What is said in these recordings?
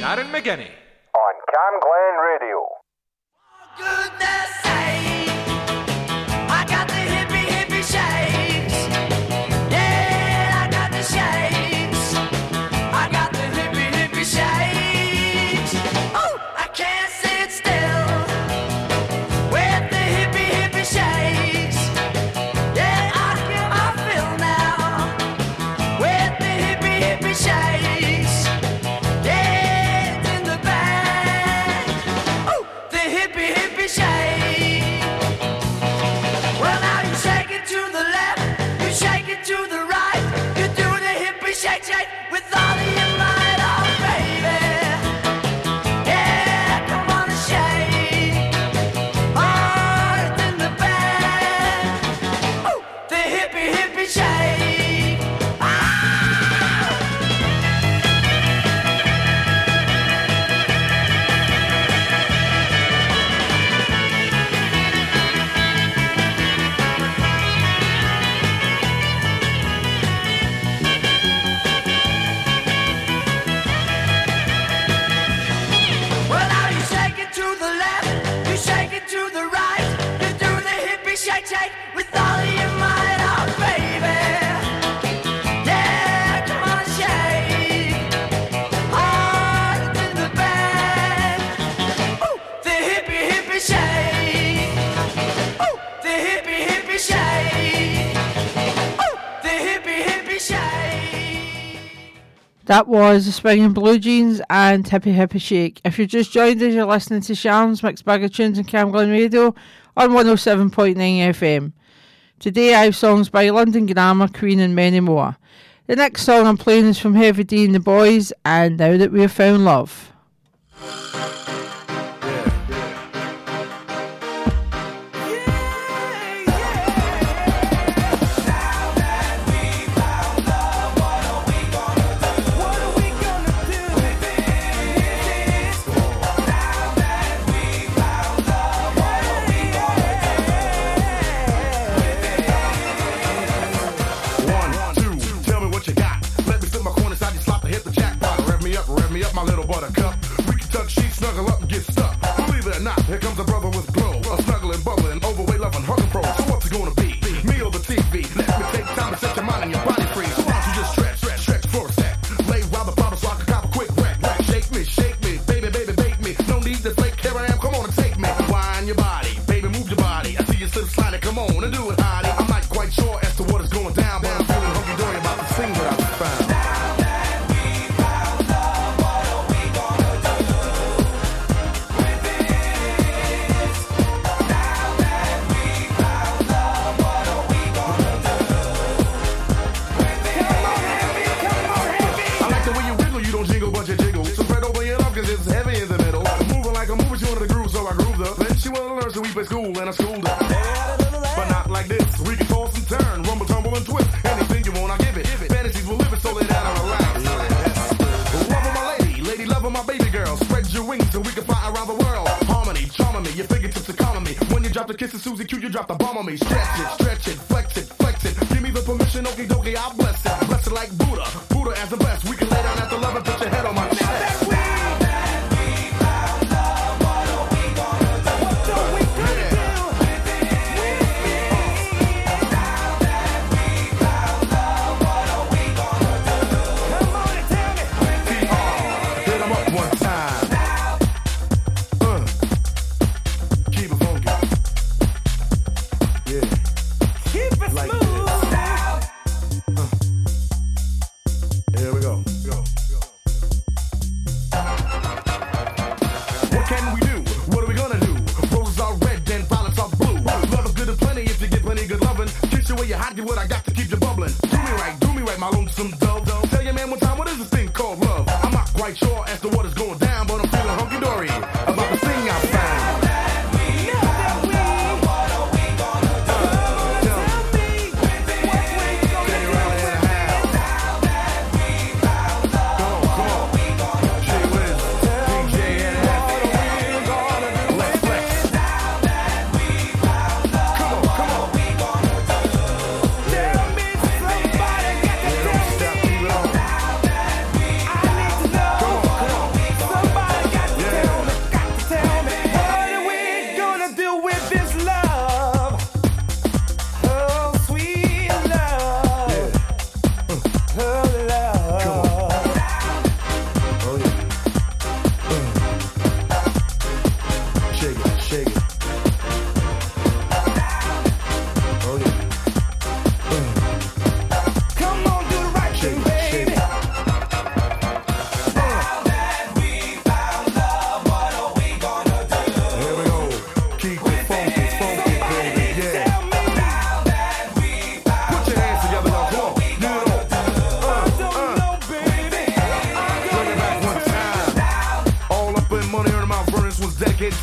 Darren McGinney on Cam Glen Radio. That was the Swinging Blue Jeans and Hippy Hippy Shake. If you just joined us, you're listening to Sharon's Mixed Bag of Tunes and Cam Glen Radio on 107.9 FM. Today I have songs by London Grammar, Queen, and many more. The next song I'm playing is from Heavy D and the Boys, and Now That We Have Found Love. get stuck. Believe it or not, here comes a brother with glow, a snuggling, bubbling, overweight, loving, hug. mama made stresses.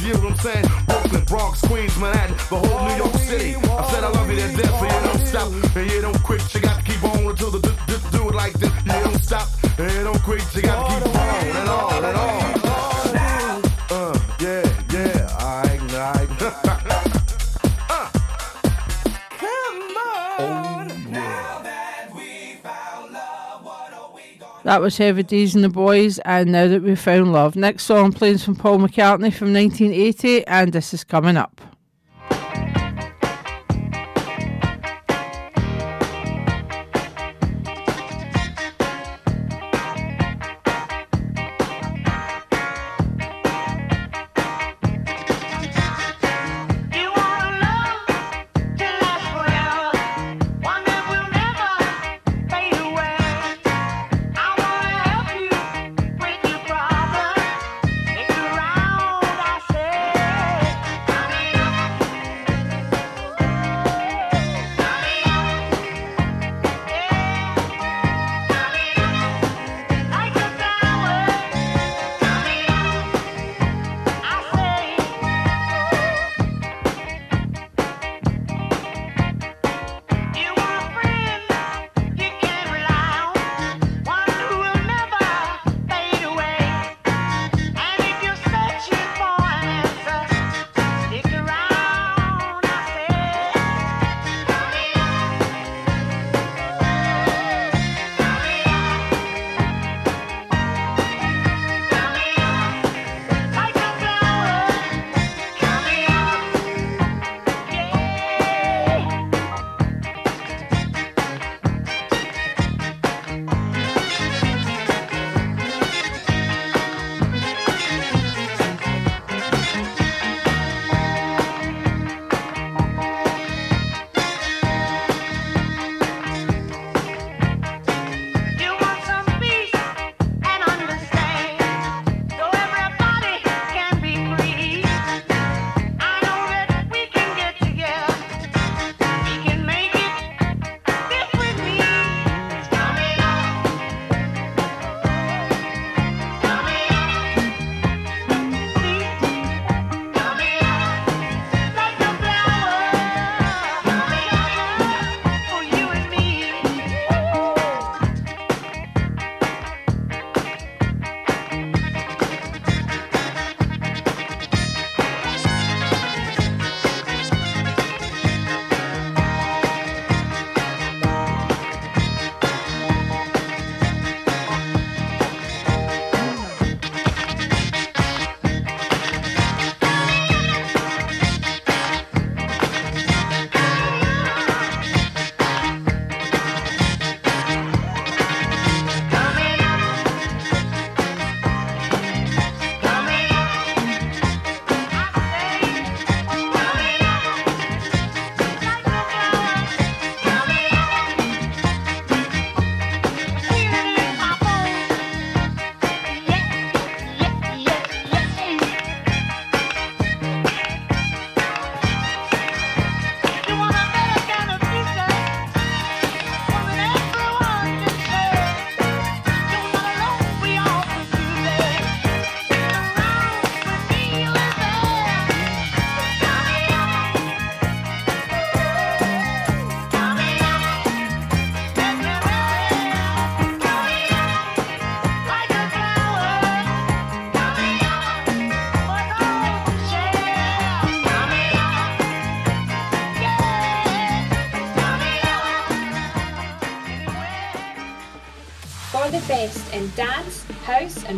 You, know what I'm saying? Brooklyn, Bronx, Queens, Manhattan, the whole New York City. I said I love you to death, but you don't stop, and you don't quit. You got to keep on until the do, do, do it like this. You don't stop, and you don't quit. You got to keep That was Heavy D's and the Boys, and now that we've found love. Next song playing from Paul McCartney from 1980, and this is coming up.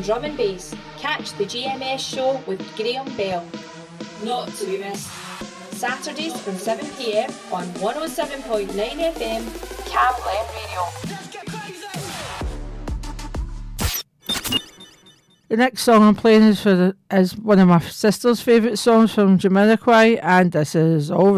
Drum and bass, catch the GMS show with Graham Bell. Not to be missed. Saturdays from 7pm on 107.9 FM, Cam Radio. The next song I'm playing is for the, is one of my sister's favourite songs from Jamiroquai, and this is All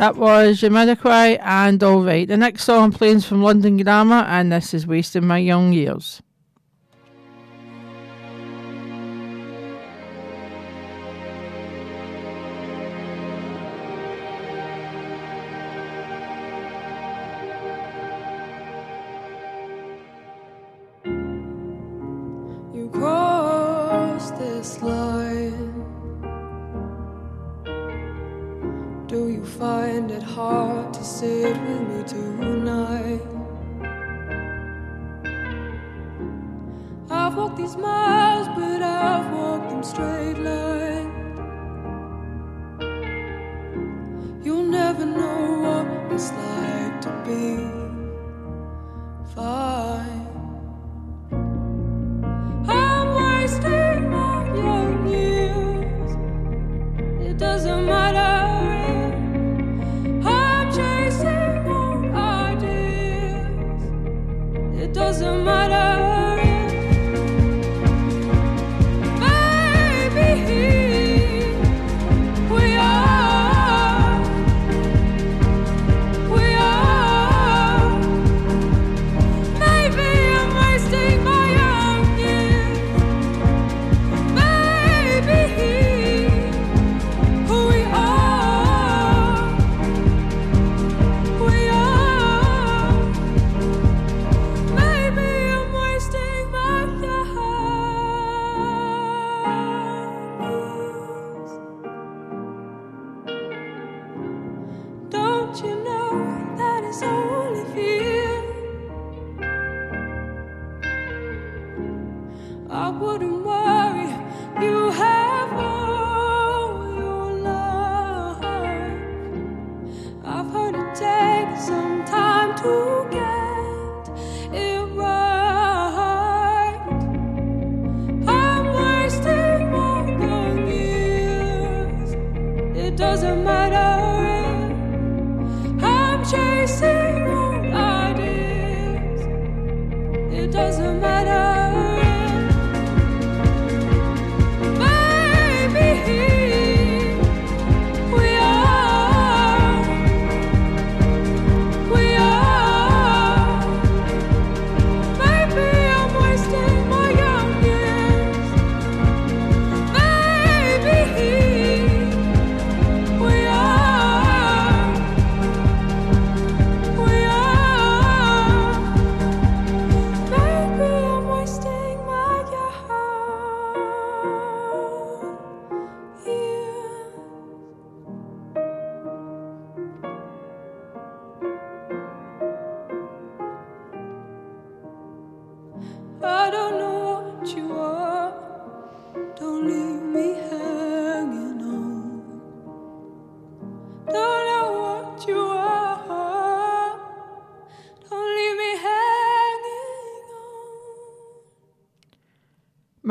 That was Jamiroquai and All Right. The next song I'm playing is from London Grammar, and this is Wasting My Young Years.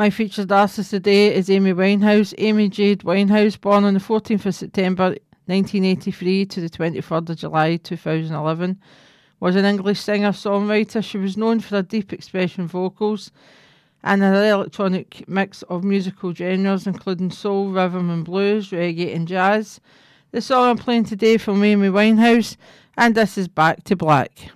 My featured artist today is Amy Winehouse. Amy Jade Winehouse, born on the 14th of September 1983 to the 23rd of July 2011, was an English singer songwriter. She was known for her deep expression vocals and an electronic mix of musical genres, including soul, rhythm and blues, reggae and jazz. The song I'm playing today from Amy Winehouse, and this is Back to Black.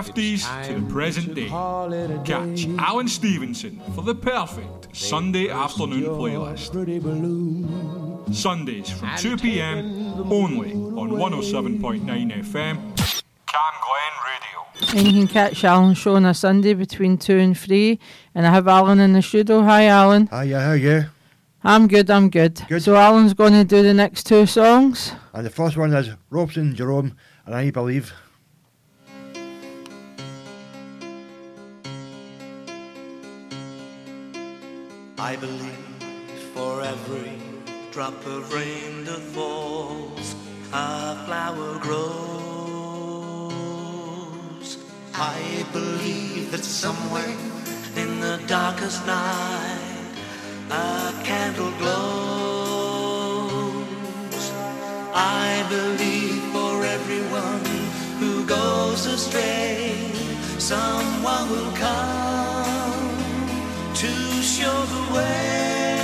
50s to the present day. Catch Alan Stevenson for the perfect Sunday afternoon playlist. Sundays from 2 pm only on 107.9 FM. Cam Glen Radio. And you can catch Alan's show on a Sunday between 2 and 3. And I have Alan in the studio. Hi, Alan. Hi, yeah, how are you? I'm good, I'm good. Good. So, Alan's going to do the next two songs. And the first one is Robson, Jerome, and I believe. I believe for every drop of rain that falls, a flower grows. I believe that somewhere in the darkest night, a candle glows. I believe for everyone who goes astray, someone will come to show the way.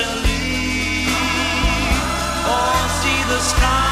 Or oh, see the sky,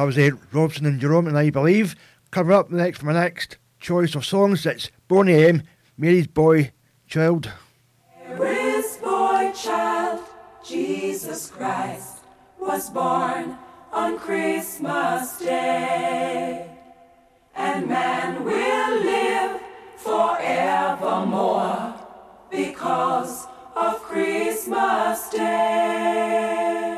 That was uh, Robson and Jerome, and I believe. Coming up next for my next choice of songs, it's Boney M, Mary's Boy Child. Mary's boy child, Jesus Christ, was born on Christmas Day. And man will live forevermore because of Christmas Day.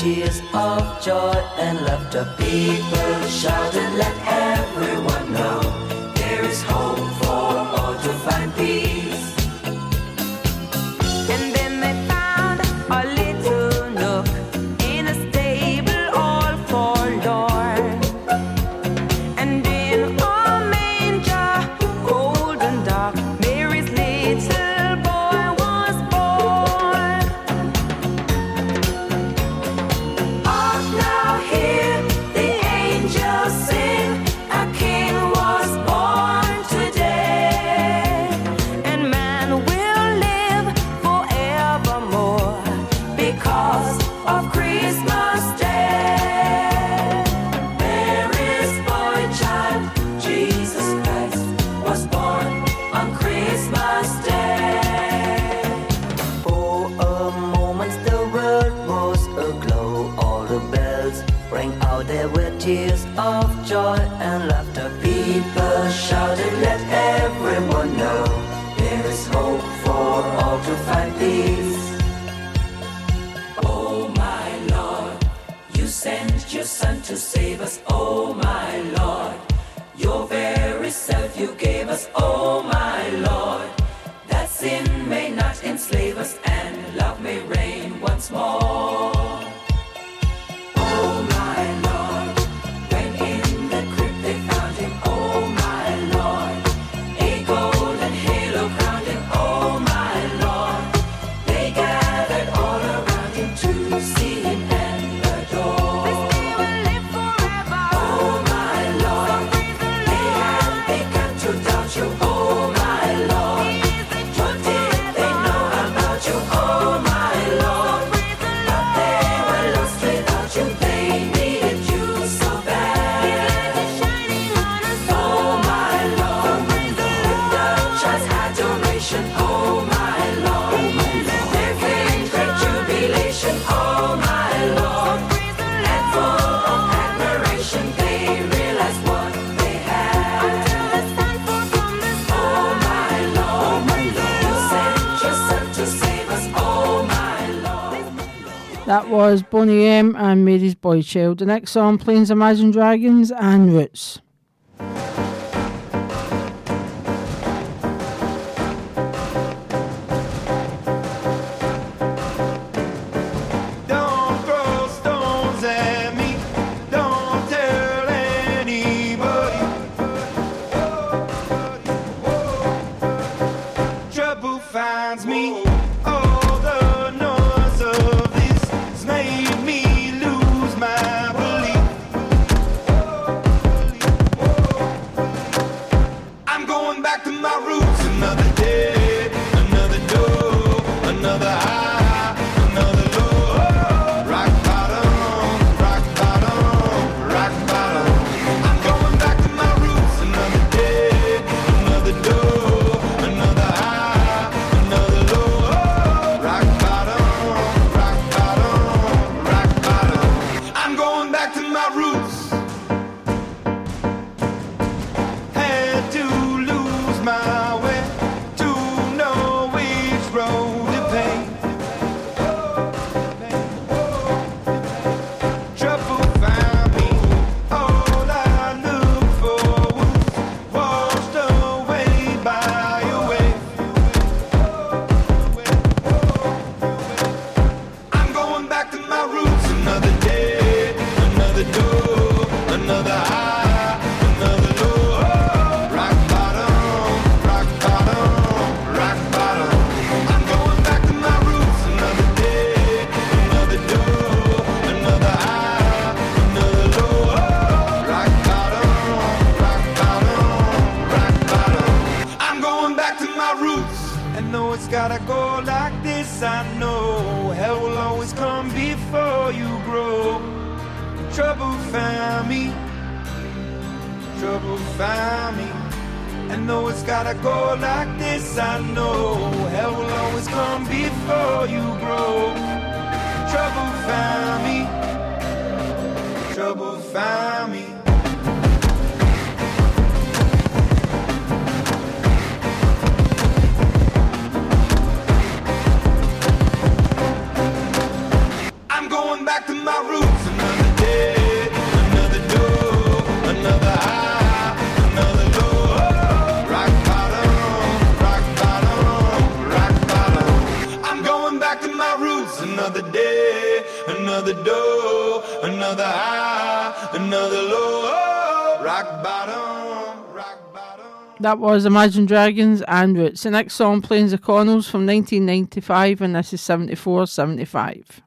tears of joy and laughter. People shouted, let That was Boney M and Mary's Boy Child. The next song, Planes, Imagine Dragons and Roots. my roots. that was Imagine Dragons and Roots. The next song, Plains of Connells, from 1995, and this is 74 75.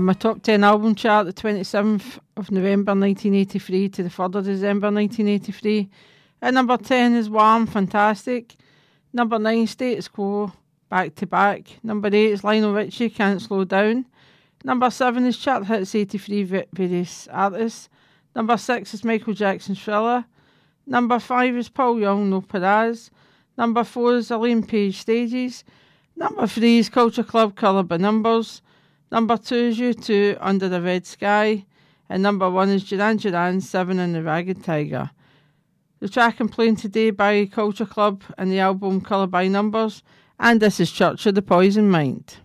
And my top 10 album chart, the 27th of November 1983 to the 3rd of December 1983. At number 10 is Wham, Fantastic. Number 9, Status Quo, Back to Back. Number 8 is Lionel Richie, Can't Slow Down. Number 7 is Chart Hits 83, various artists. Number 6 is Michael Jackson, Thriller. Number 5 is Paul Young, No Parlez. Number 4 is Elaine Paige, Stages. Number 3 is Culture Club, Colour by Numbers. Number two is U2 Under the Red Sky, and number one is Duran Duran Seven and the Ragged Tiger. The track I'm playing today by Culture Club and the album Colour by Numbers, and this is Church of the Poison Mind.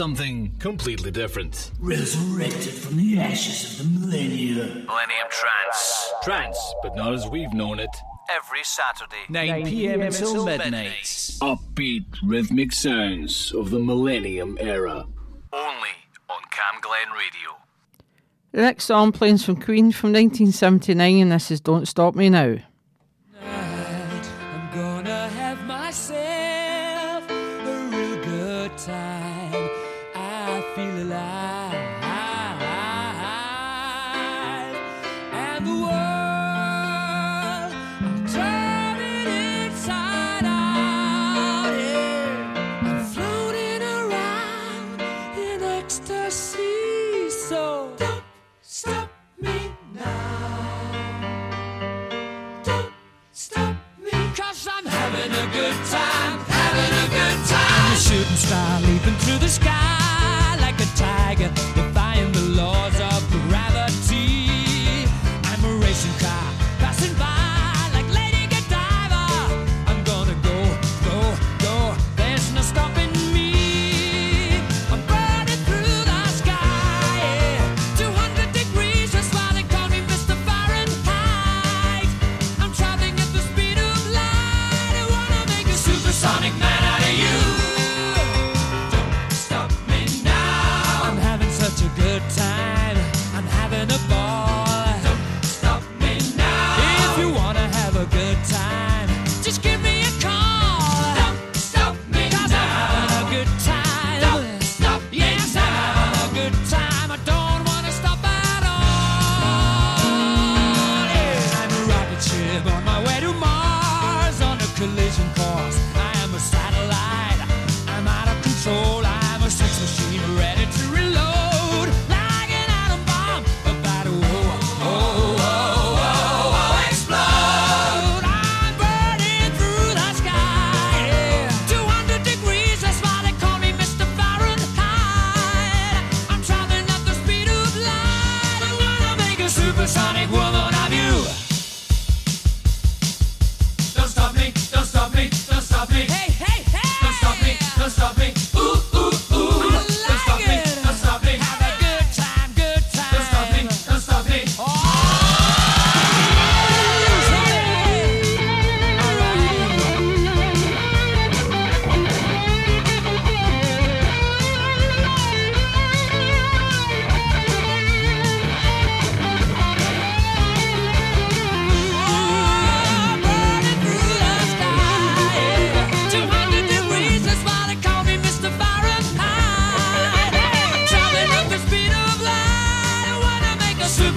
something completely different. Resurrected from the ashes of the millennium. Millennium Trance. Trance, but not as we've known it. Every Saturday, 9, p.m. until midnight. midnight. Upbeat rhythmic sounds of the millennium era. Only on Camglen Radio. The next song playing from Queen from 1979, and this is Don't Stop Me Now.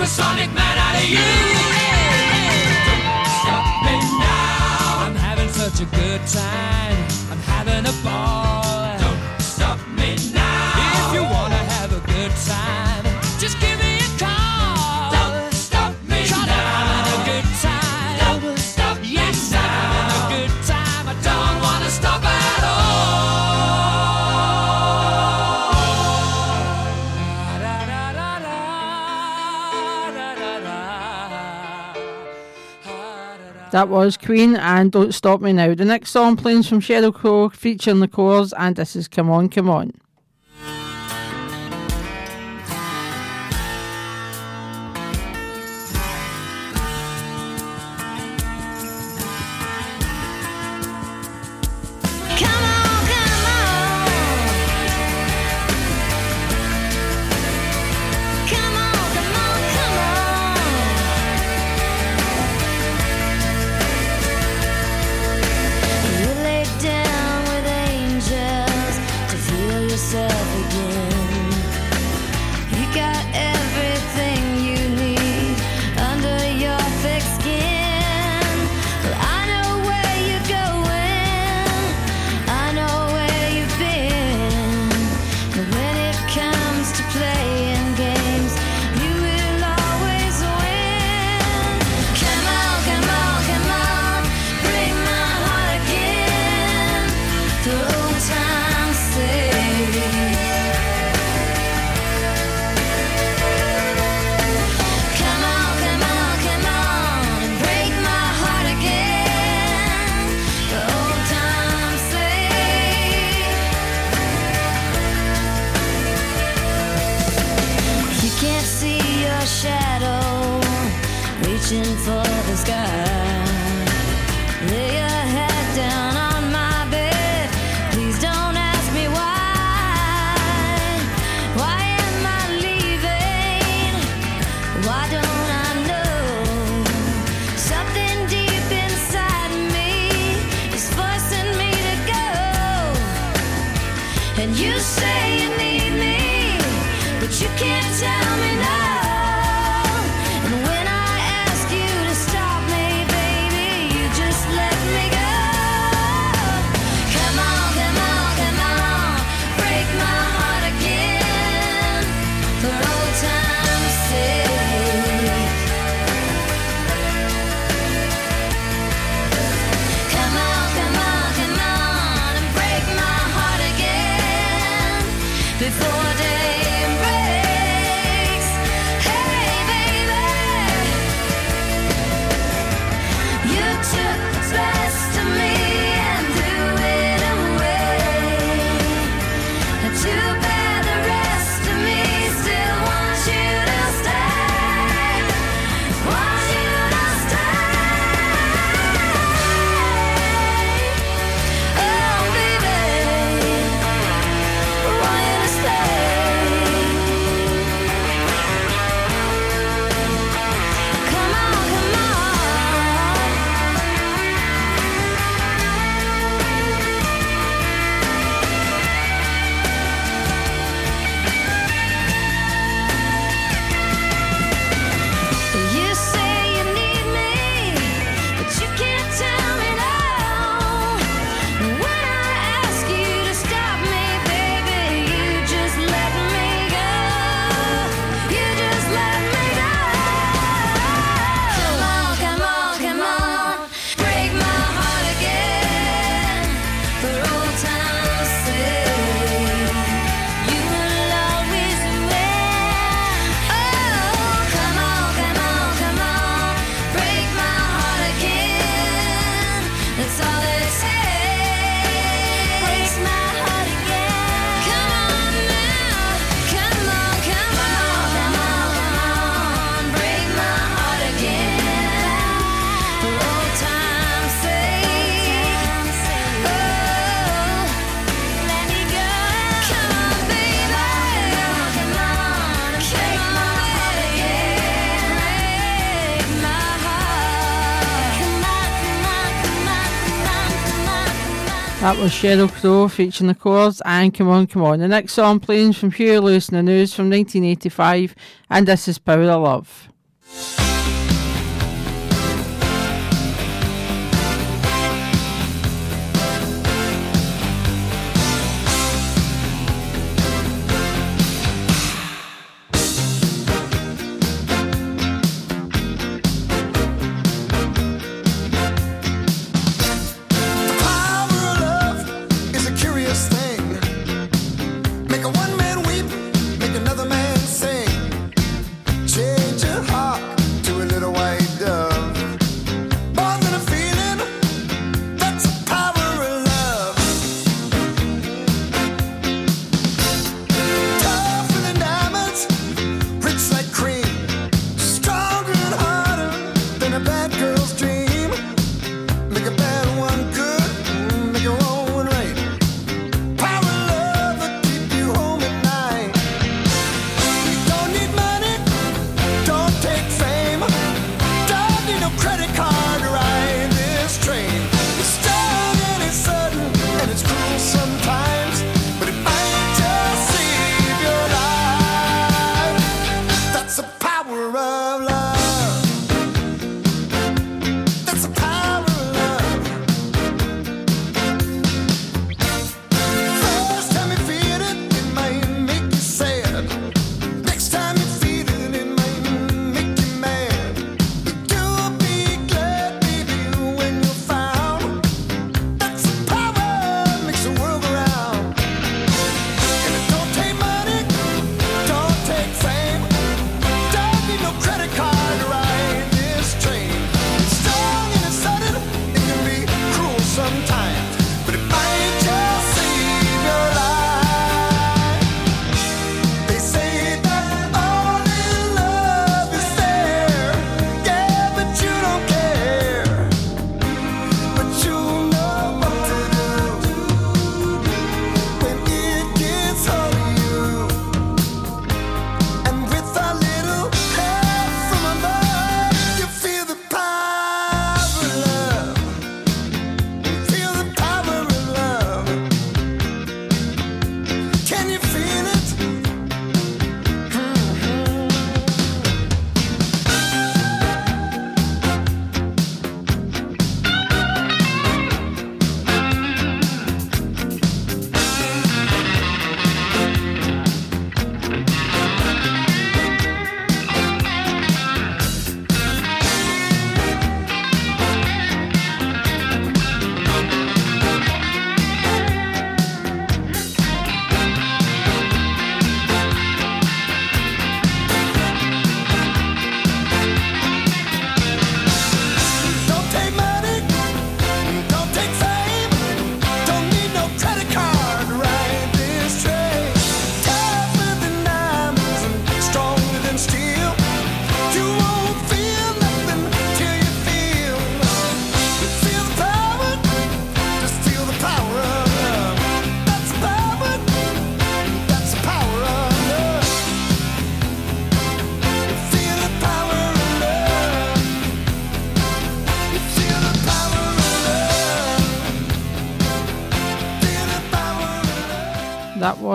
supersonic man out of you. Don't stop me now. I'm having such a good time. That was Queen and Don't Stop Me Now. The next song playing from Sheryl Crow featuring the Corrs and this is Come On, Come On. That was Sheryl Crow featuring the Corrs and Come On, Come On. The next song playing from Huey Lewis and the News from 1985, and this is Power of Love.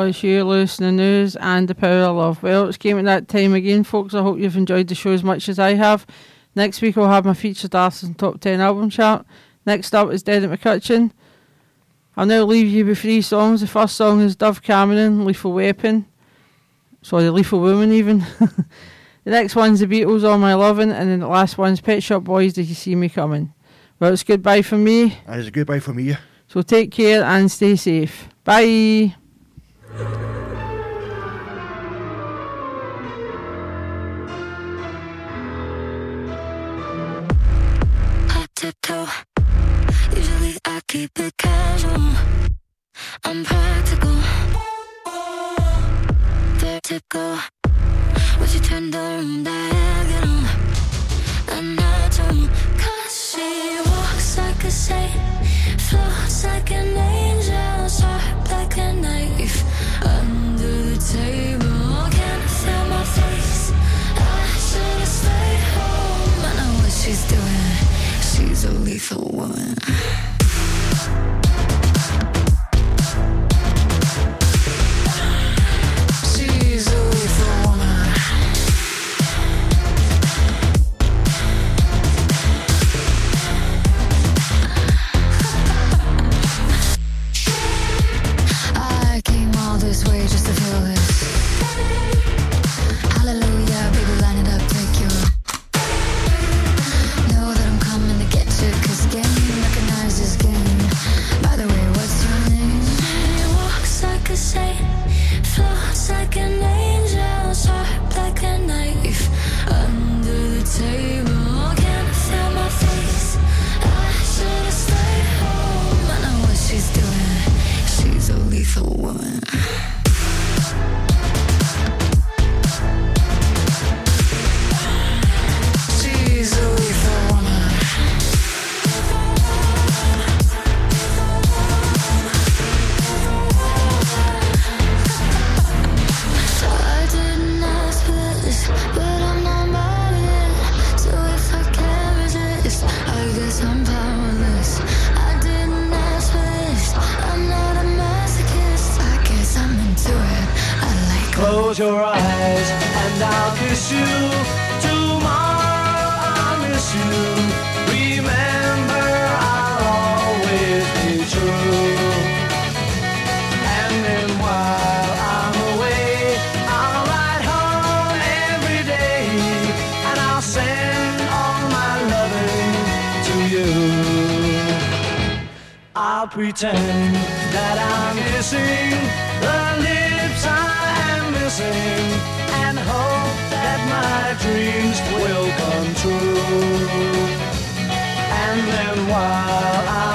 It's Huey Lewis, in the news, and the power of love. Well, it's game at that time again, folks. I hope you've enjoyed the show as much as I have. Next week, I'll have my featured artist and top 10 album chart. Next up is Dead at McCutcheon. I'll now leave you with three songs. The first song is Dove Cameron, Lethal Weapon. Sorry, Lethal Woman, even. the next one's The Beatles, All My Lovin', and then the last one's Pet Shop Boys, Did You See Me Coming? Well, it's goodbye for me. It's goodbye for me. So take care and stay safe. Bye. Tiptoe. Usually I keep it casual. Close your eyes and I'll kiss you. Tomorrow I'll miss you. Remember, I'll always be true. And then while I'm away, I'll ride home every day and I'll send all my loving to you. I'll pretend that I'm missing dreams will come true. And then while I'm